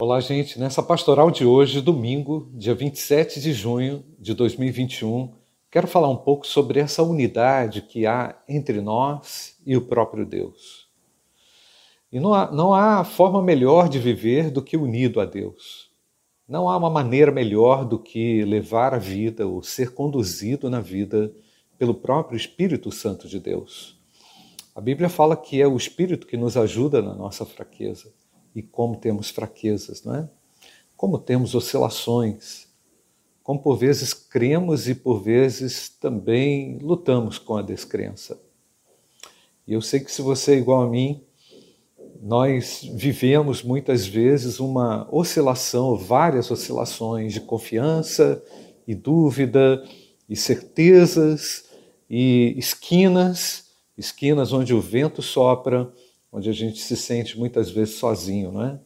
Olá, gente. Nessa pastoral de hoje, domingo, dia 27 de junho de 2021, quero falar um pouco sobre essa unidade que há entre nós e o próprio Deus. E não há, não há forma melhor de viver do que unido a Deus. Não há uma maneira melhor do que levar a vida ou ser conduzido na vida pelo próprio Espírito Santo de Deus. A Bíblia fala que é o Espírito que nos ajuda na nossa fraqueza e como temos fraquezas, não é? Como temos oscilações, como por vezes cremos e por vezes também lutamos com a descrença. E eu sei que se você é igual a mim, nós vivemos muitas vezes uma oscilação, várias oscilações de confiança e dúvida e certezas e esquinas, esquinas onde o vento sopra onde a gente se sente muitas vezes sozinho, não é?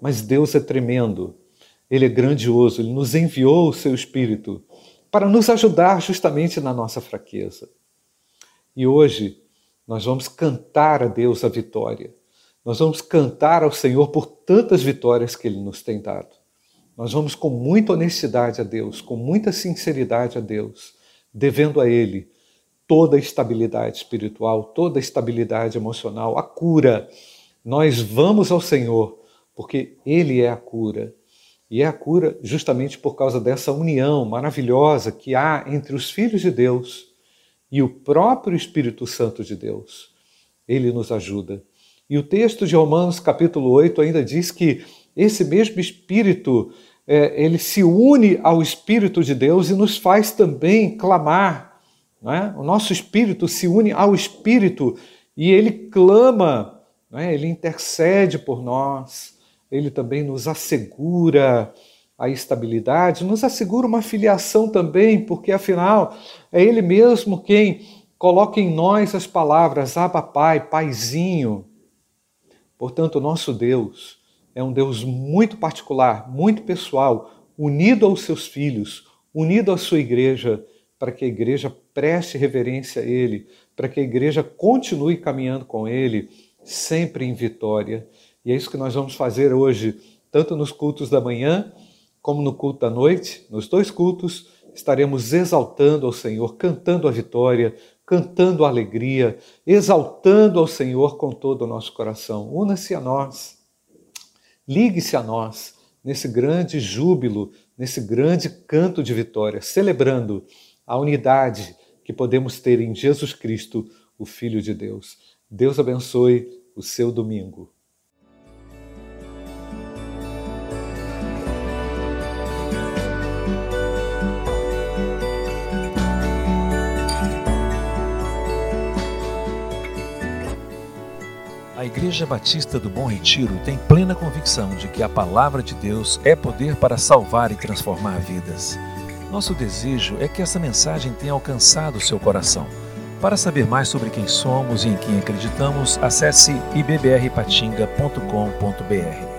Mas Deus é tremendo, Ele é grandioso, Ele nos enviou o Seu Espírito para nos ajudar justamente na nossa fraqueza. E hoje nós vamos cantar a Deus a vitória. Nós vamos cantar ao Senhor por tantas vitórias que Ele nos tem dado. Nós vamos com muita honestidade a Deus, com muita sinceridade a Deus, devendo a Ele toda a estabilidade espiritual, toda a estabilidade emocional, a cura. Nós vamos ao Senhor porque Ele é a cura. E é a cura justamente por causa dessa união maravilhosa que há entre os filhos de Deus e o próprio Espírito Santo de Deus. Ele nos ajuda. E o texto de Romanos, capítulo 8, ainda diz que esse mesmo Espírito, é, ele se une ao Espírito de Deus e nos faz também clamar é? O nosso espírito se une ao espírito e ele clama, é? ele intercede por nós, ele também nos assegura a estabilidade, nos assegura uma filiação também, porque afinal é ele mesmo quem coloca em nós as palavras Abba Pai, Paizinho. Portanto, nosso Deus é um Deus muito particular, muito pessoal, unido aos seus filhos, unido à sua igreja para que a igreja preste reverência a Ele, para que a igreja continue caminhando com Ele, sempre em vitória. E é isso que nós vamos fazer hoje, tanto nos cultos da manhã, como no culto da noite, nos dois cultos, estaremos exaltando ao Senhor, cantando a vitória, cantando a alegria, exaltando ao Senhor com todo o nosso coração. Una-se a nós, ligue-se a nós nesse grande júbilo, nesse grande canto de vitória, celebrando a unidade que podemos ter em Jesus Cristo, o Filho de Deus. Deus abençoe o seu domingo. A Igreja Batista do Bom Retiro tem plena convicção de que a palavra de Deus é poder para salvar e transformar vidas. Nosso desejo é que essa mensagem tenha alcançado seu coração. Para saber mais sobre quem somos e em quem acreditamos, acesse ibbrpatinga.com.br.